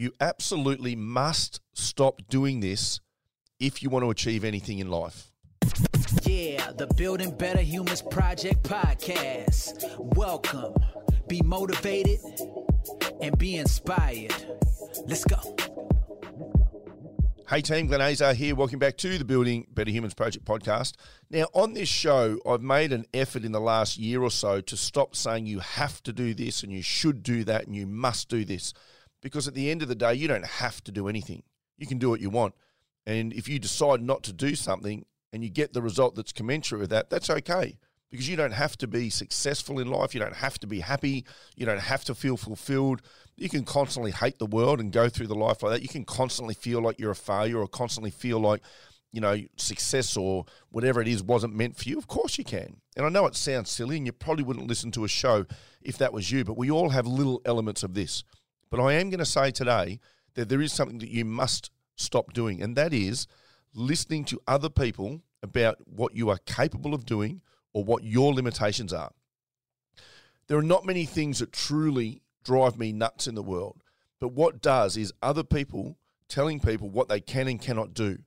You absolutely must stop doing this if you want to achieve anything in life. Yeah, the Building Better Humans Project podcast. Welcome. Be motivated and be inspired. Let's go. Hey team, Glenn Azar here. Welcome back to the Building Better Humans Project podcast. Now, on this show, I've made an effort in the last year or so to stop saying you have to do this and you should do that and you must do this. Because at the end of the day, you don't have to do anything. You can do what you want. And if you decide not to do something and you get the result that's commensurate with that, that's okay. Because you don't have to be successful in life. You don't have to be happy. You don't have to feel fulfilled. You can constantly hate the world and go through the life like that. You can constantly feel like you're a failure or constantly feel like, you know, success or whatever it is wasn't meant for you. Of course you can. And I know it sounds silly and you probably wouldn't listen to a show if that was you, but we all have little elements of this. But I am going to say today that there is something that you must stop doing, and that is listening to other people about what you are capable of doing or what your limitations are. There are not many things that truly drive me nuts in the world, but what does is other people telling people what they can and cannot do.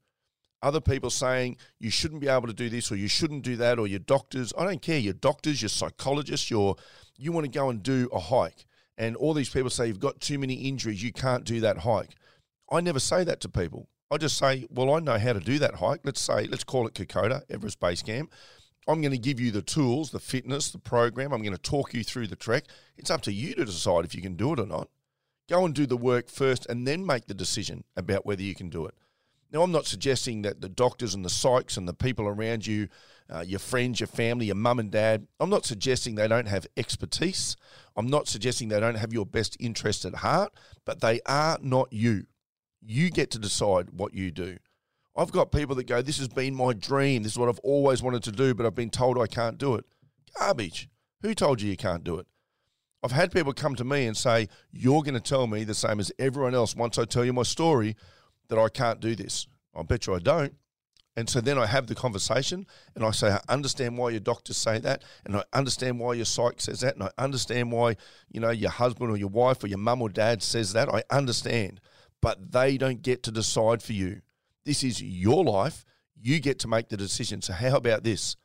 Other people saying you shouldn't be able to do this or you shouldn't do that, or your doctors. I don't care. Your doctors, your psychologists, your you want to go and do a hike, and all these people say you've got too many injuries, you can't do that hike. I never say that to people. I just say, well, I know how to do that hike. Let's say, let's call it Kokoda, Everest Base Camp. I'm going to give you the tools, the fitness, the program. I'm going to talk you through the trek. It's up to you to decide if you can do it or not. Go and do the work first and then make the decision about whether you can do it. Now, I'm not suggesting that the doctors and the psychs and the people around you, uh, your friends, your family, your mum and dad, I'm not suggesting they don't have expertise. I'm not suggesting they don't have your best interest at heart, but they are not you. You get to decide what you do. I've got people that go, This has been my dream. This is what I've always wanted to do, but I've been told I can't do it. Garbage. Who told you you can't do it? I've had people come to me and say, You're going to tell me the same as everyone else once I tell you my story that I can't do this. I bet you I don't. And so then I have the conversation and I say, I understand why your doctors say that, and I understand why your psych says that, and I understand why, you know, your husband or your wife or your mum or dad says that. I understand. But they don't get to decide for you. This is your life. You get to make the decision. So, how about this?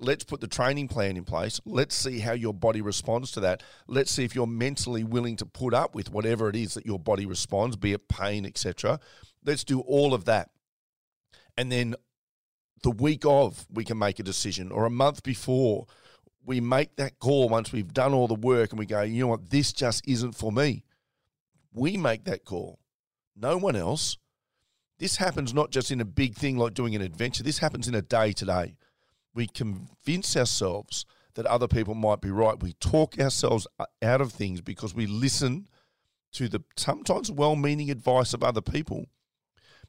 Let's put the training plan in place. Let's see how your body responds to that. Let's see if you're mentally willing to put up with whatever it is that your body responds, be it pain, etc. Let's do all of that. And then the week of, we can make a decision, or a month before, we make that call once we've done all the work and we go, you know what, this just isn't for me. We make that call, no one else. This happens not just in a big thing like doing an adventure, this happens in a day to day. We convince ourselves that other people might be right. We talk ourselves out of things because we listen to the sometimes well meaning advice of other people,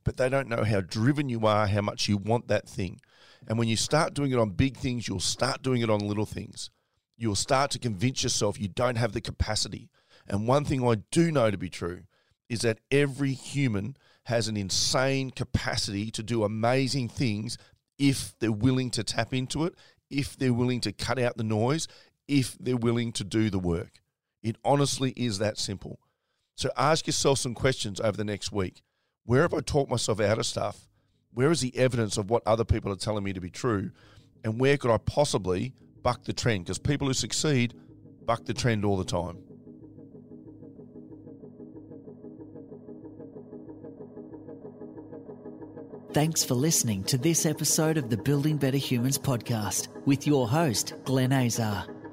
but they don't know how driven you are, how much you want that thing. And when you start doing it on big things, you'll start doing it on little things. You'll start to convince yourself you don't have the capacity. And one thing I do know to be true is that every human has an insane capacity to do amazing things if they're willing to tap into it, if they're willing to cut out the noise, if they're willing to do the work. It honestly is that simple. So ask yourself some questions over the next week. Where have I talked myself out of stuff? Where is the evidence of what other people are telling me to be true? And where could I possibly buck the trend? Because people who succeed buck the trend all the time. Thanks for listening to this episode of the Building Better Humans podcast with your host, Glenn Azar.